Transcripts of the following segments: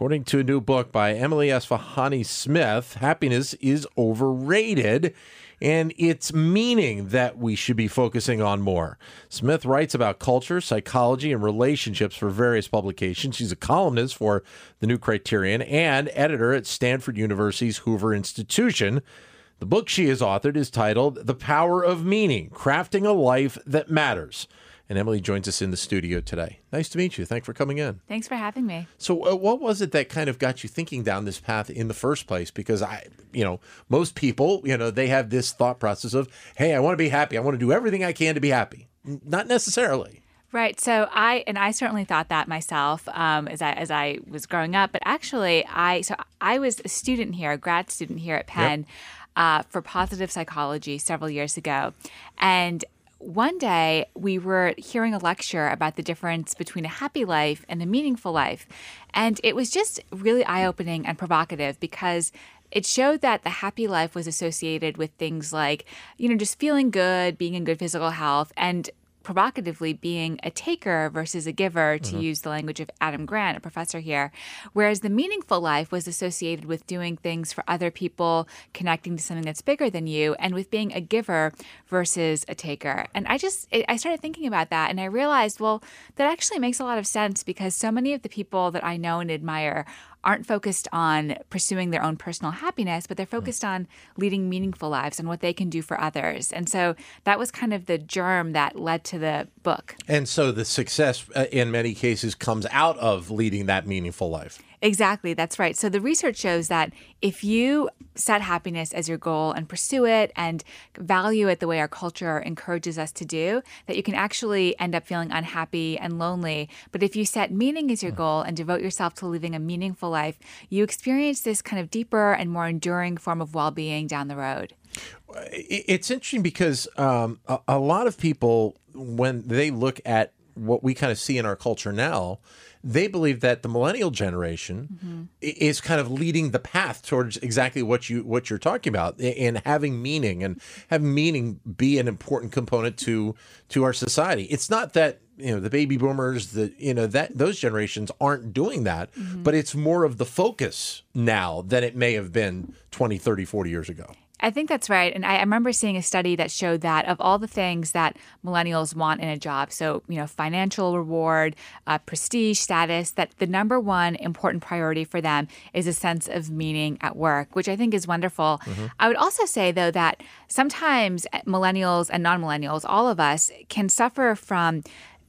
According to a new book by Emily Esfahani Smith, happiness is overrated and it's meaning that we should be focusing on more. Smith writes about culture, psychology, and relationships for various publications. She's a columnist for The New Criterion and editor at Stanford University's Hoover Institution. The book she has authored is titled The Power of Meaning Crafting a Life That Matters. And Emily joins us in the studio today. Nice to meet you. Thanks for coming in. Thanks for having me. So, uh, what was it that kind of got you thinking down this path in the first place? Because I, you know, most people, you know, they have this thought process of, hey, I want to be happy. I want to do everything I can to be happy. Not necessarily. Right. So I and I certainly thought that myself um, as I as I was growing up. But actually, I so I was a student here, a grad student here at Penn. Yep. Uh, for positive psychology several years ago. And one day we were hearing a lecture about the difference between a happy life and a meaningful life. And it was just really eye opening and provocative because it showed that the happy life was associated with things like, you know, just feeling good, being in good physical health, and provocatively being a taker versus a giver, to mm-hmm. use the language of Adam Grant, a professor here. Whereas the meaningful life was associated with doing things for other people, connecting to something that's bigger than you, and with being a giver versus a taker. And I just, I started thinking about that and I realized, well, that actually makes a lot of sense because so many of the people that I know and admire aren't focused on pursuing their own personal happiness, but they're hmm. focused on leading meaningful lives and what they can do for others. And so that was kind of the germ that led to the book. And so the success uh, in many cases comes out of leading that meaningful life. Exactly, that's right. So the research shows that if you set happiness as your goal and pursue it and value it the way our culture encourages us to do, that you can actually end up feeling unhappy and lonely. But if you set meaning as your goal and devote yourself to living a meaningful life, you experience this kind of deeper and more enduring form of well being down the road. It's interesting because um, a, a lot of people, when they look at what we kind of see in our culture now, they believe that the millennial generation mm-hmm. is kind of leading the path towards exactly what you what you're talking about and having meaning and having meaning be an important component to to our society. It's not that you know the baby boomers the you know that those generations aren't doing that mm-hmm. but it's more of the focus now than it may have been 20 30 40 years ago I think that's right. And I, I, remember seeing a study that showed that of all the things that millennials want in a job, so, you know, financial reward, uh, prestige, status, that the number one important priority for them is a sense of meaning at work, which I think is wonderful. Mm-hmm. I would also say, though, that sometimes millennials and non millennials, all of us, can suffer from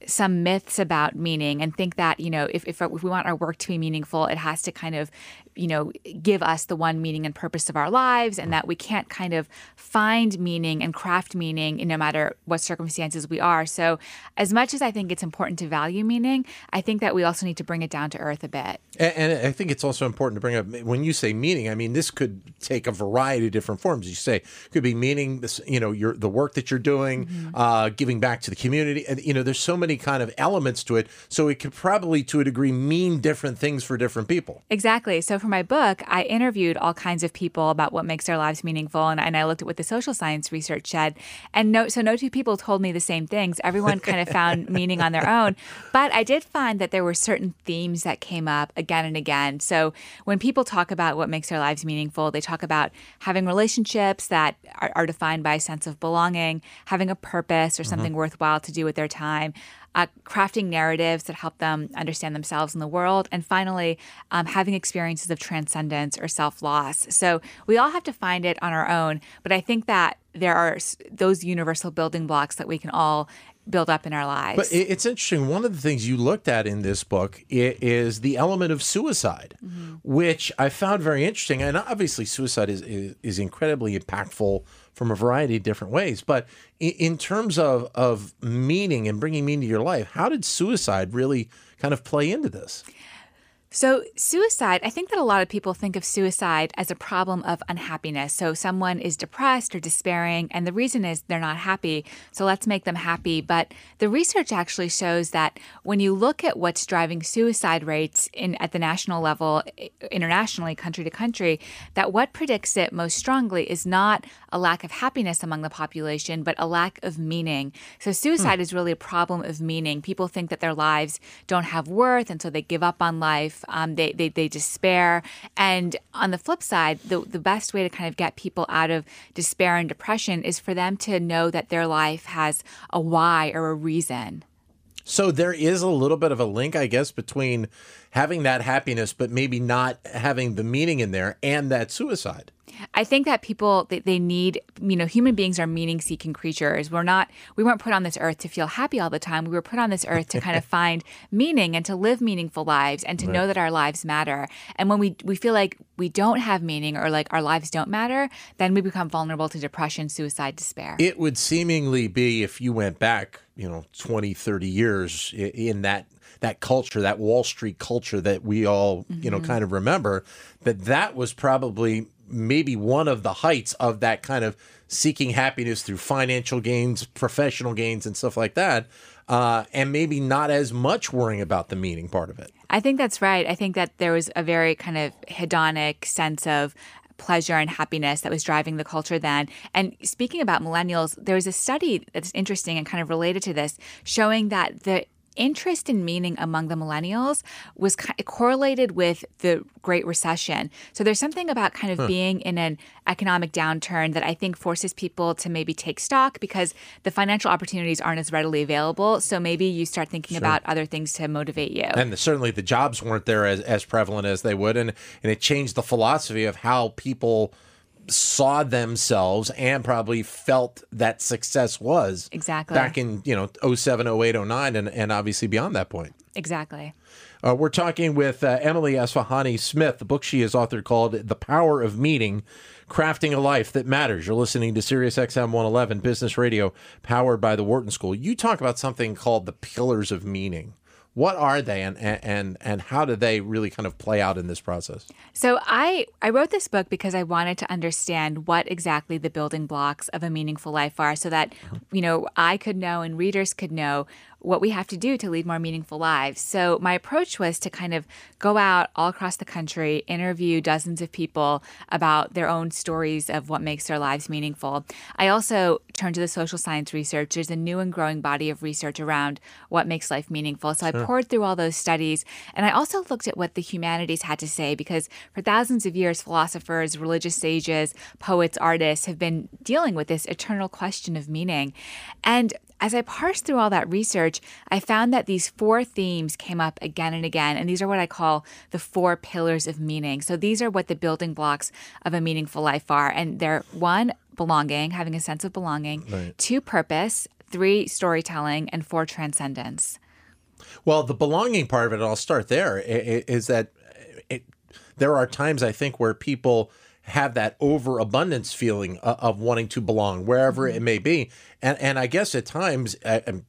some myths about meaning and think that you know if, if, if we want our work to be meaningful it has to kind of you know give us the one meaning and purpose of our lives and that we can't kind of find meaning and craft meaning in no matter what circumstances we are. So as much as i think it's important to value meaning i think that we also need to bring it down to earth a bit. And, and i think it's also important to bring up when you say meaning i mean this could take a variety of different forms. You say could be meaning this you know your the work that you're doing mm-hmm. uh, giving back to the community and you know there's so many kind of elements to it. So it could probably to a degree mean different things for different people. Exactly. So for my book, I interviewed all kinds of people about what makes their lives meaningful, and, and I looked at what the social science research said. And no, so no two people told me the same things. Everyone kind of found meaning on their own. But I did find that there were certain themes that came up again and again. So when people talk about what makes their lives meaningful, they talk about having relationships that are, are defined by a sense of belonging, having a purpose or mm-hmm. something mm-hmm. worthwhile to do with their time uh, crafting narratives that help them understand themselves and the world, and finally, um, having experiences of transcendence or self loss. So we all have to find it on our own, but I think that there are those universal building blocks that we can all build up in our lives. But it's interesting. One of the things you looked at in this book is the element of suicide, mm-hmm. which I found very interesting. And obviously, suicide is, is, is incredibly impactful from a variety of different ways. But in, terms of, of meaning and bringing meaning to your life, how did suicide really kind of play into this? So, suicide, I think that a lot of people think of suicide as a problem of unhappiness. So, someone is depressed or despairing, and the reason is they're not happy. So, let's make them happy. But the research actually shows that when you look at what's driving suicide rates in, at the national level, internationally, country to country, that what predicts it most strongly is not a lack of happiness among the population, but a lack of meaning. So, suicide hmm. is really a problem of meaning. People think that their lives don't have worth, and so they give up on life. Um, they, they, they despair. And on the flip side, the, the best way to kind of get people out of despair and depression is for them to know that their life has a why or a reason. So there is a little bit of a link, I guess, between having that happiness, but maybe not having the meaning in there and that suicide. I think that people they, they need you know human beings are meaning seeking creatures. We're not we weren't put on this earth to feel happy all the time. We were put on this earth to kind of find meaning and to live meaningful lives and to right. know that our lives matter. And when we we feel like we don't have meaning or like our lives don't matter, then we become vulnerable to depression, suicide, despair. It would seemingly be if you went back, you know, 20, 30 years in that that culture, that Wall Street culture that we all, mm-hmm. you know, mm-hmm. kind of remember, that that was probably maybe one of the heights of that kind of seeking happiness through financial gains, professional gains, and stuff like that. Uh, and maybe not as much worrying about the meaning part of it. I think that's right. I think that there was a very kind of hedonic sense of pleasure and happiness that was driving the culture then. And speaking about millennials, there was a study that's interesting and kind of related to this, showing that the interest in meaning among the millennials was correlated with the Great Recession. So there's something about kind of huh. being in an economic downturn that I think forces people to maybe take stock because the financial opportunities aren't as readily available. So maybe you start thinking sure. about other things to motivate you. And the, certainly the jobs weren't there as, as prevalent as they would. And, and it changed the philosophy of how people – saw themselves and probably felt that success was exactly. back in you know 07 08 09 and, and obviously beyond that point. Exactly. Uh, we're talking with uh, emily esfahani smith the book she has authored called the power of meaning crafting a life that matters. You're listening to sirius xm 111 business radio powered by the wharton school. You talk about something called the pillars of meaning what are they and, and and how do they really kind of play out in this process? So i i wrote this book because i wanted to understand what exactly the building blocks of a meaningful life are so that uh-huh. you know i could know and readers could know what we have to do to lead more meaningful lives. So, my approach was to kind of go out all across the country, interview dozens of people about their own stories of what makes their lives meaningful. I also turned to the social science research. There's a new and growing body of research around what makes life meaningful. So, sure. I poured through all those studies. And I also looked at what the humanities had to say because for thousands of years, philosophers, religious sages, poets, artists have been dealing with this eternal question of meaning. And as I parsed through all that research, I found that these four themes came up again and again. And these are what I call the four pillars of meaning. So these are what the building blocks of a meaningful life are. And they're one, belonging, having a sense of belonging, right. two, purpose, three, storytelling, and four, transcendence. Well, the belonging part of it, I'll start there, is that it, there are times I think where people have that overabundance feeling of wanting to belong wherever mm-hmm. it may be. And and I guess at times I, have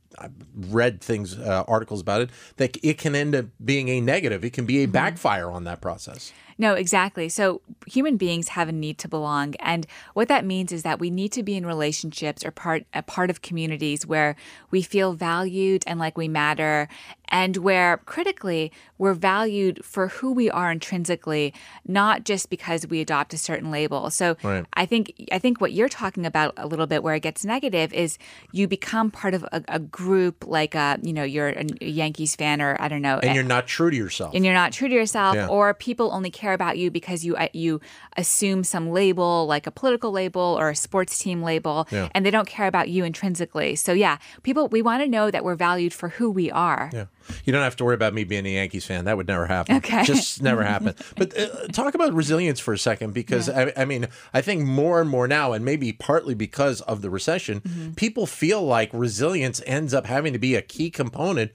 read things uh, articles about it that it can end up being a negative. It can be a mm-hmm. backfire on that process. No, exactly. So human beings have a need to belong, and what that means is that we need to be in relationships or part a part of communities where we feel valued and like we matter, and where critically we're valued for who we are intrinsically, not just because we adopt a certain label. So right. I think I think what you're talking about a little bit where it gets negative is you become part of a, a group like a uh, you know you're a Yankees fan or I don't know, and you're not true to yourself, and you're not true to yourself, yeah. or people only care about you because you uh, you assume some label like a political label or a sports team label, yeah. and they don't care about you intrinsically. So yeah, people we want to know that we're valued for who we are. Yeah. You don't have to worry about me being a Yankees fan. That would never happen. Okay. Just never happen. But uh, talk about resilience for a second, because yeah. I, I, mean, I think more and more now, and maybe partly because of the recession, mm-hmm. people feel like resilience ends up having to be a key component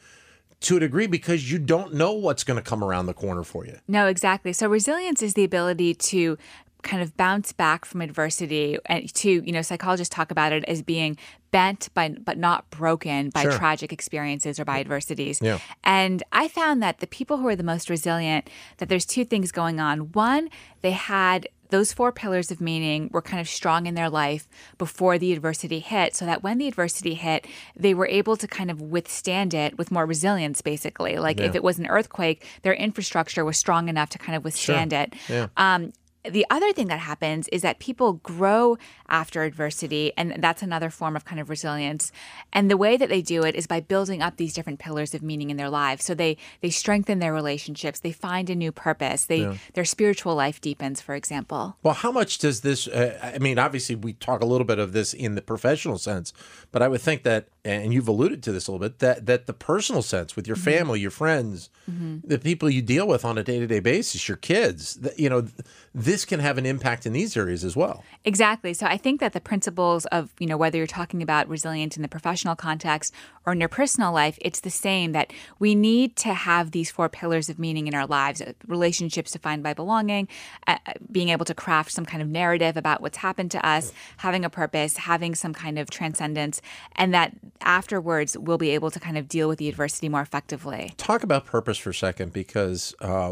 to a degree because you don't know what's going to come around the corner for you. No, exactly. So resilience is the ability to kind of bounce back from adversity and to you know psychologists talk about it as being bent by but not broken by Sure. tragic experiences or by adversities Yeah. and i found that the people who are the most resilient that there's two things going on one they had those four pillars of meaning were kind of strong in their life before the adversity hit so that when the adversity hit they were able to kind of withstand it with more resilience basically. Like if it was an earthquake their infrastructure was strong enough to kind of withstand it. Yeah. um, the other thing that happens is that people grow after adversity, and that's another form of kind of resilience. And the way that they do it is by building up these different pillars of meaning in their lives. So they they strengthen their relationships, they find a new purpose, they their spiritual life deepens, for example. Well, how much does this? Uh, I mean, obviously, we talk a little bit of this in the professional sense, but I would think that, and you've alluded to this a little bit, that that the personal sense with your family, your friends, the people you deal with on a day to day basis, your kids, that, you know, this can have an impact in these areas as well. Exactly. So I think that the principles of, you know, whether you're talking about resilience in the professional context or in your personal life, it's the same that we need to have these four pillars of meaning in our lives uh, relationships defined by belonging, uh, uh, being able to craft some kind of narrative about what's happened to us, having a purpose, having some kind of transcendence, and that afterwards we'll be able to kind of deal with the adversity more effectively. talk about purpose for a second because uh,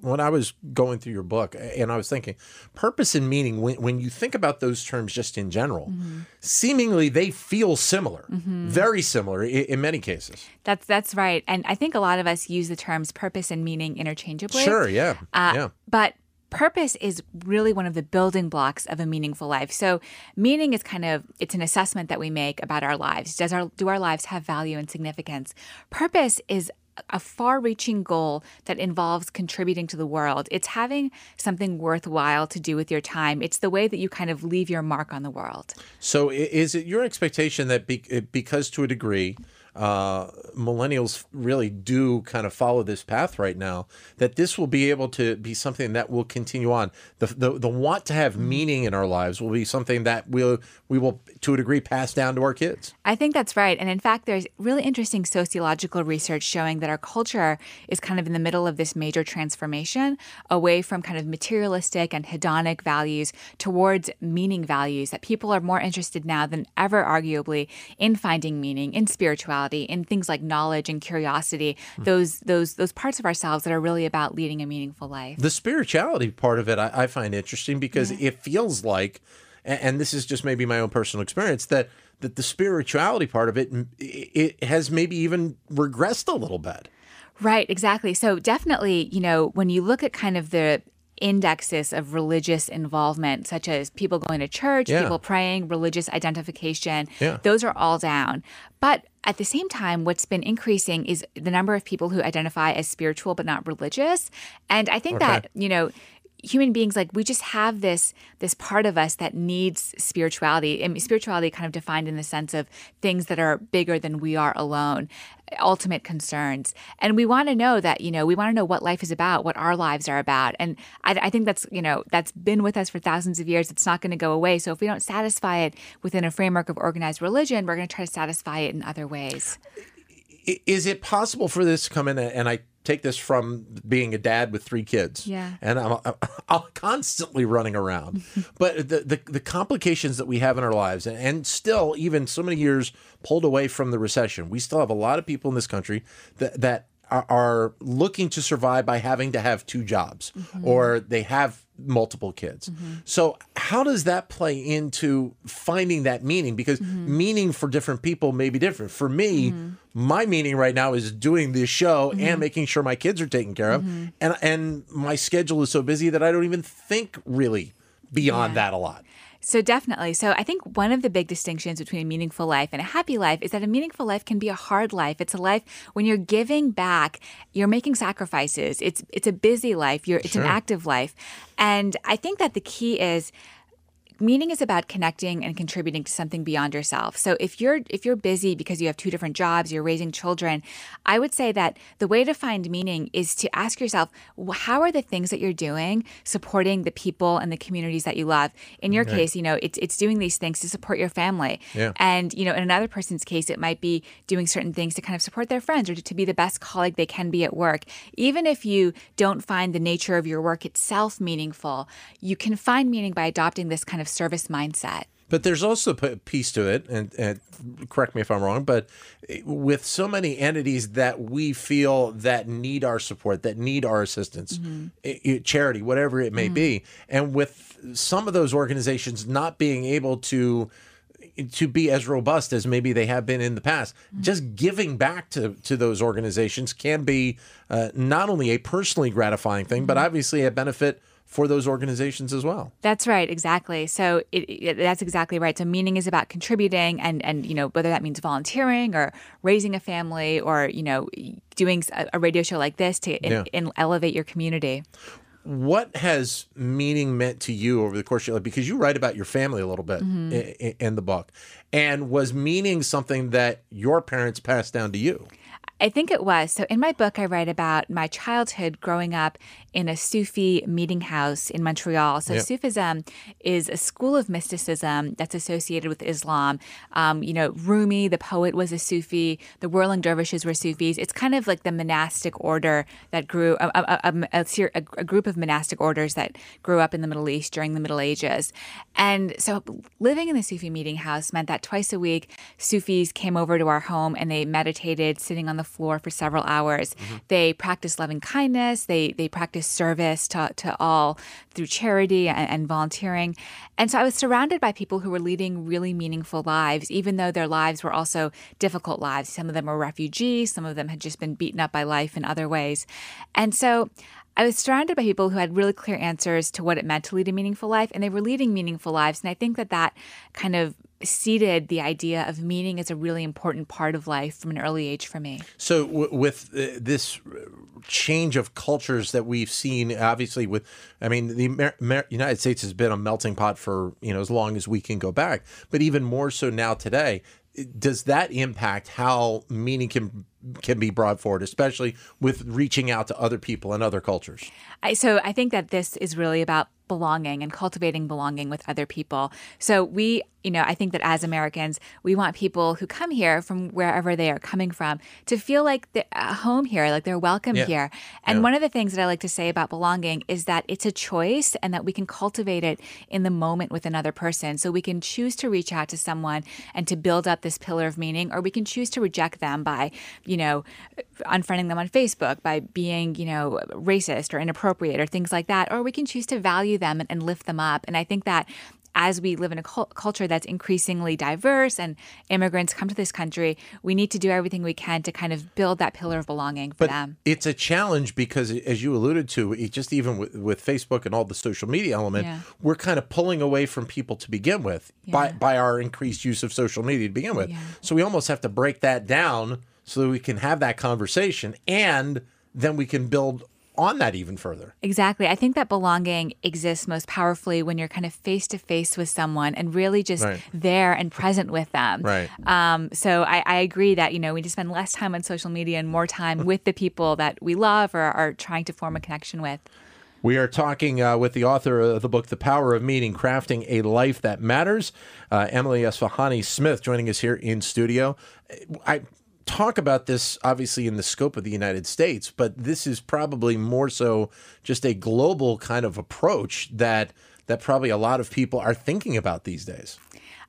when I was going through your book and I was thinking purpose and meaning, when, when you think about those terms just in general, seemingly they feel similar, very similar in, in many cases. That's that's right. And I think a lot of us use the terms purpose and meaning interchangeably. Sure, yeah, Uh, yeah. But purpose is really one of the building blocks of a meaningful life. So meaning is kind of it's an assessment that we make about our lives. Does our do our lives have value and significance? Purpose is a far-reaching goal that involves contributing to the world. It's having something worthwhile to do with your time. It's the way that you kind of leave your mark on the world. So is it your expectation that be, because to a degree, uh, millennials really do kind of follow this path right now, that this will be able to be something that will continue on. The, the, the want to have meaning in our lives will be something that we'll, we will, to a degree, pass down to our kids. I think that's right. And in fact, there's really interesting sociological research showing that our culture is kind of in the middle of this major transformation away from kind of materialistic and hedonic values towards meaning values, that people are more interested now than ever, arguably, in finding meaning, in spirituality, in things like knowledge and curiosity, hmm. those, those, those parts of ourselves that are really about leading a meaningful life. The spirituality part of it, I, I find interesting because it feels like, and this is just maybe my own personal experience, that that the spirituality part of it it has maybe even regressed a little bit. Right, exactly. So definitely, you know, when you look at kind of the indexes of religious involvement, such as people going to church, Yeah. people praying, religious identification, Yeah. those are all down. But at the same time, what's been increasing is the number of people who identify as spiritual but not religious. And I think Okay. that, you know, human beings like we just have this this part of us that needs spirituality and spirituality kind of defined in the sense of things that are bigger than we are alone ultimate concerns. And we want to know that you know we want to know what life is about what our lives are about. And I, I think that's you know that's been with us for thousands of years. It's not going to go away. So if we don't satisfy it within a framework of organized religion we're going to try to satisfy it in other ways. Is it possible for this to come in? And I take this from being a dad with three kids. Yeah. And I'm, I'm constantly running around. but the, the, the complications that we have in our lives, and, and still, even so many years pulled away from the recession, we still have a lot of people in this country that, that are, are looking to survive by having to have two jobs mm-hmm. or they have multiple kids. Mm-hmm. So, how does that play into finding that meaning? Because mm-hmm. meaning for different people may be different. For me, mm-hmm. my meaning right now is doing this show and making sure my kids are taken care of. And and my schedule is so busy that I don't even think really beyond Yeah. that a lot. So definitely. So I think one of the big distinctions between a meaningful life and a happy life is that a meaningful life can be a hard life. It's a life when you're giving back, you're making sacrifices. It's it's a busy life. You're it's an active life. And I think that the key is meaning is about connecting and contributing to something beyond yourself. So if you're if you're busy because you have two different jobs, you're raising children, I would say that the way to find meaning is to ask yourself, how are the things that you're doing supporting the people and the communities that you love? In your right. case, you know, it's it's doing these things to support your family. Yeah. And you know, in another person's case, it might be doing certain things to kind of support their friends or to, to be the best colleague they can be at work. Even if you don't find the nature of your work itself meaningful, you can find meaning by adopting this kind of service mindset. But there's also a piece to it, and, and, correct me if I'm wrong, but with so many entities that we feel that need our support, that need our assistance, mm-hmm. charity, whatever it may mm-hmm. be, and with some of those organizations not being able to to be as robust as maybe they have been in the past. Mm-hmm. Just giving back to, to those organizations can be uh, not only a personally gratifying thing, mm-hmm. but obviously a benefit for those organizations as well. That's right, exactly. So it, it, that's exactly right. So meaning is about contributing, and and you know whether that means volunteering or raising a family or you know doing a, a radio show like this to in, yeah. in elevate your community what has meaning meant to you over the course of your life? Because you write about your family a little bit mm-hmm. in, in, the book. And was meaning something that your parents passed down to you? I think it was. So in my book, I write about my childhood growing up in a Sufi meeting house in Montreal. So yep. Sufism is a school of mysticism that's associated with Islam. Um, you know, Rumi, the poet, was a Sufi. The whirling dervishes were Sufis. It's kind of like the monastic order that grew, a, a, a, a, group of monastic orders that grew up in the Middle East during the Middle Ages. And so living in the Sufi meeting house meant that twice a week, Sufis came over to our home and they meditated sitting on the floor for several hours. Mm-hmm. They practiced loving kindness. They, they practiced service to, to all through charity and, and volunteering. And so I was surrounded by people who were leading really meaningful lives, even though their lives were also difficult lives. Some of them were refugees, some of them had just been beaten up by life in other ways. And so I was surrounded by people who had really clear answers to what it meant to lead a meaningful life, and they were leading meaningful lives. And I think that that kind of seeded the idea of meaning as a really important part of life from an early age for me. So, w- with uh, this change of cultures that we've seen, obviously, with I mean, the Amer- Amer- United States has been a melting pot for you know as long as we can go back, but even more so now today. Does that impact how meaning can can be brought forward, especially with reaching out to other people and other cultures? I, so I think that this is really about belonging and cultivating belonging with other people. So we, you know, I think that as Americans, we want people who come here from wherever they are coming from to feel like they're at home here, like they're welcome yeah. here. And yeah. one of the things that I like to say about belonging is that it's a choice and that we can cultivate it in the moment with another person. So we can choose to reach out to someone and to build up this pillar of meaning, or we can choose to reject them by, you know, unfriending them on Facebook, by being, you know, racist or inappropriate or things like that. Or we can choose to value them and, and lift them up. And I think that as we live in a culture that's increasingly diverse and immigrants come to this country, we need to do everything we can to kind of build that pillar of belonging for but them. It's a challenge because, as you alluded to, just even with, with Facebook and all the social media element, yeah. we're kind of pulling away from people to begin with yeah. by, by our increased use of social media to begin with. Yeah. So we almost have to break that down so that we can have that conversation and then we can build on that even further. Exactly. I think that belonging exists most powerfully when you're kind of face to face with someone and really just right. there and present with them. Right. Um, so I, I, agree that, you know, we to spend less time on social media and more time with the people that we love or are trying to form a connection with. We are talking uh, with the author of the book, The Power of Meaning Crafting a Life That Matters, uh, Emily Esfahani Smith, joining us here in studio. I talk about this obviously in the scope of the United States, but this is probably more so just a global kind of approach that that probably a lot of people are thinking about these days.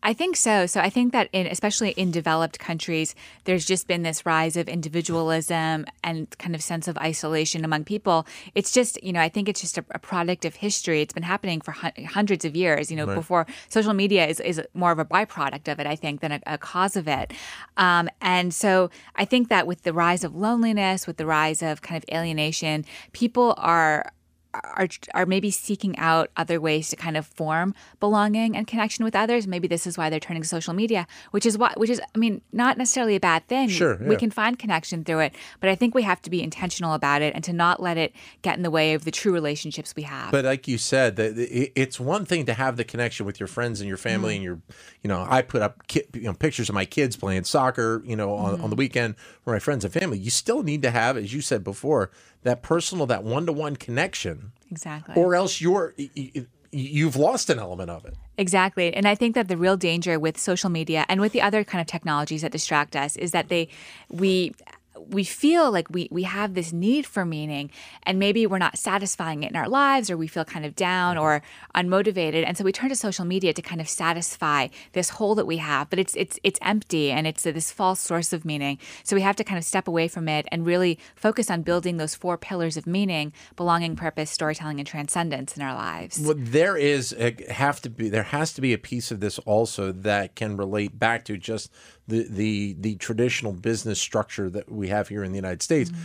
I think so. So I think that in especially in developed countries, there's just been this rise of individualism and kind of sense of isolation among people. It's just, you know, I think it's just a, a product of history. It's been happening for hu- hundreds of years. You know, right. before social media is, is more of a byproduct of it, I think, than a, a cause of it. Um, and so I think that with the rise of loneliness, with the rise of kind of alienation, people are are are maybe seeking out other ways to kind of form belonging and connection with others. Maybe this is why they're turning to social media, which is what which is I mean not necessarily a bad thing. Sure, we can find connection through it, but I think we have to be intentional about it and to not let it get in the way of the true relationships we have. But like you said, it's one thing to have the connection with your friends and your family, mm. and your, you know, I put up ki- you know, pictures of my kids playing soccer, you know, on, on the mm-hmm. weekend for my friends and family. You still need to have, as you said before, that personal, that one to one connection, exactly. or else you're you've lost an element of it. Exactly. And I think that the real danger with social media and with the other kind of technologies that distract us is that they we we feel like we we have this need for meaning and maybe we're not satisfying it in our lives or we feel kind of down or unmotivated. And so we turn to social media to kind of satisfy this hole that we have. But it's it's it's empty and it's this false source of meaning. So we have to kind of step away from it and really focus on building those four pillars of meaning belonging purpose storytelling and transcendence in our lives. Well, there is a, have to be there has to be a piece of this also that can relate back to just the the the traditional business structure that we have here in the United States. Mm-hmm.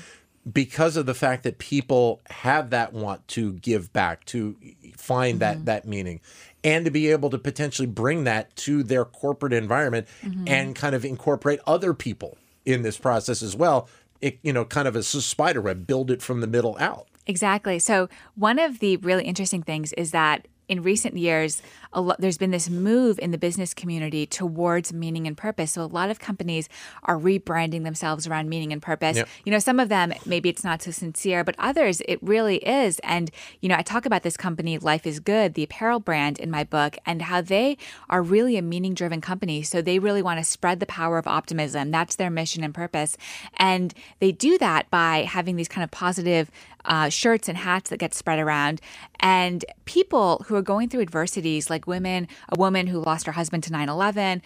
Because of the fact that people have that want to give back, to find that mm-hmm. that meaning, and to be able to potentially bring that to their corporate environment mm-hmm. and kind of incorporate other people in this process as well. It you know kind of a spider web, build it from the middle out. Exactly. So, one of the really interesting things is that in recent years, a lo- there's been this move in the business community towards meaning and purpose. So, a lot of companies are rebranding themselves around meaning and purpose. Yep. You know, some of them, maybe it's not so sincere, but others, it really is. And, you know, I talk about this company, Life is Good, the apparel brand in my book, and how they are really a meaning driven company. So, they really want to spread the power of optimism. That's their mission and purpose. And they do that by having these kind of positive uh, shirts and hats that get spread around. And people who are going through adversities, like women, a woman who lost her husband to 9 11,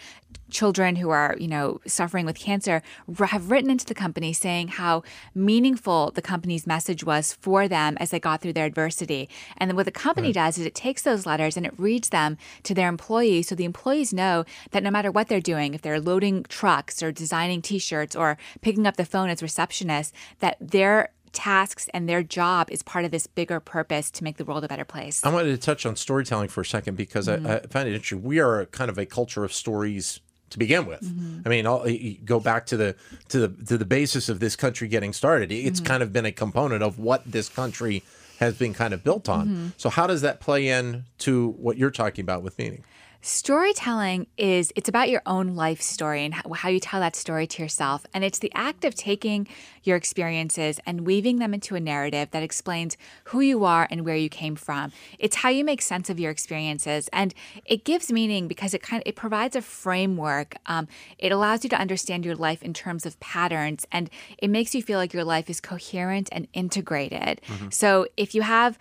children who are, you know, suffering with cancer, have written into the company saying how meaningful the company's message was for them as they got through their adversity. And then what the company does is it takes those letters and it reads them to their employees so the employees know that no matter what they're doing, if they're loading trucks or designing t shirts or picking up the phone as receptionists, that their tasks and their job is part of this bigger purpose to make the world a better place. I wanted to touch on storytelling for a second because I, I find it interesting. We are a kind of a culture of stories to begin with. I mean, I'll, go back to the to the to the basis of this country getting started. It's mm-hmm. kind of been a component of what this country has been kind of built on. Mm-hmm. So, how does that play in to what you're talking about with meaning? Storytelling is it's about your own life story and how, you tell that story to yourself and it's the act of taking your experiences and weaving them into a narrative that explains who you are and where you came from. It's how you make sense of your experiences and it gives meaning because it kind of it provides a framework. Um, it allows you to understand your life in terms of patterns and it makes you feel like your life is coherent and integrated. So if you have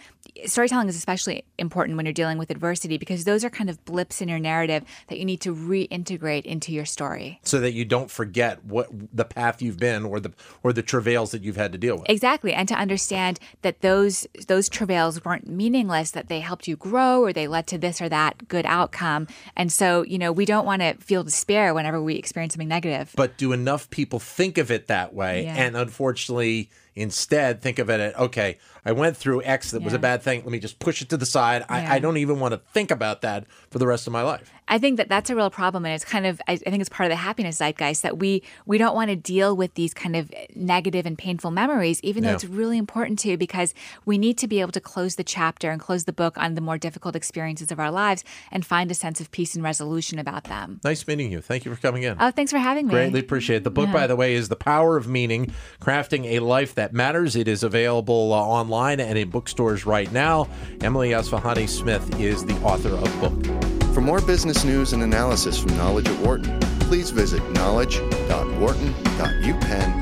storytelling is especially important when you're dealing with adversity because those are kind of blips in your narrative that you need to reintegrate into your story. So that you don't forget what the path you've been or the or the travails that you've had to deal with. Exactly, and to understand that those those travails weren't meaningless; that they helped you grow, or they led to this or that good outcome. And so, you know, we don't want to feel despair whenever we experience something negative. But do enough people think of it that way? Yeah. And unfortunately, instead think of it as okay, I went through X that was a bad thing. Let me just push it to the side. Yeah. I, I don't even want to think about that for the rest of my life. I think that that's a real problem, and it's kind of I, I think it's part of the happiness zeitgeist that we we don't want to deal with these kind of negative and painful memories, even though Yeah. it's really important to because we need to be able to close the chapter and close the book on the more difficult experiences of our lives and find a sense of peace and resolution about them. Nice meeting you. Thank you for coming in. Oh, thanks for having me. Greatly appreciate it. The book, by the way, is The Power of Meaning Crafting a Life That Matters. It is available uh, online and in bookstores right now. Emily Esfahani Smith is the author of book. For more business news and analysis from Knowledge at Wharton, please visit knowledge.wharton.upenn.edu.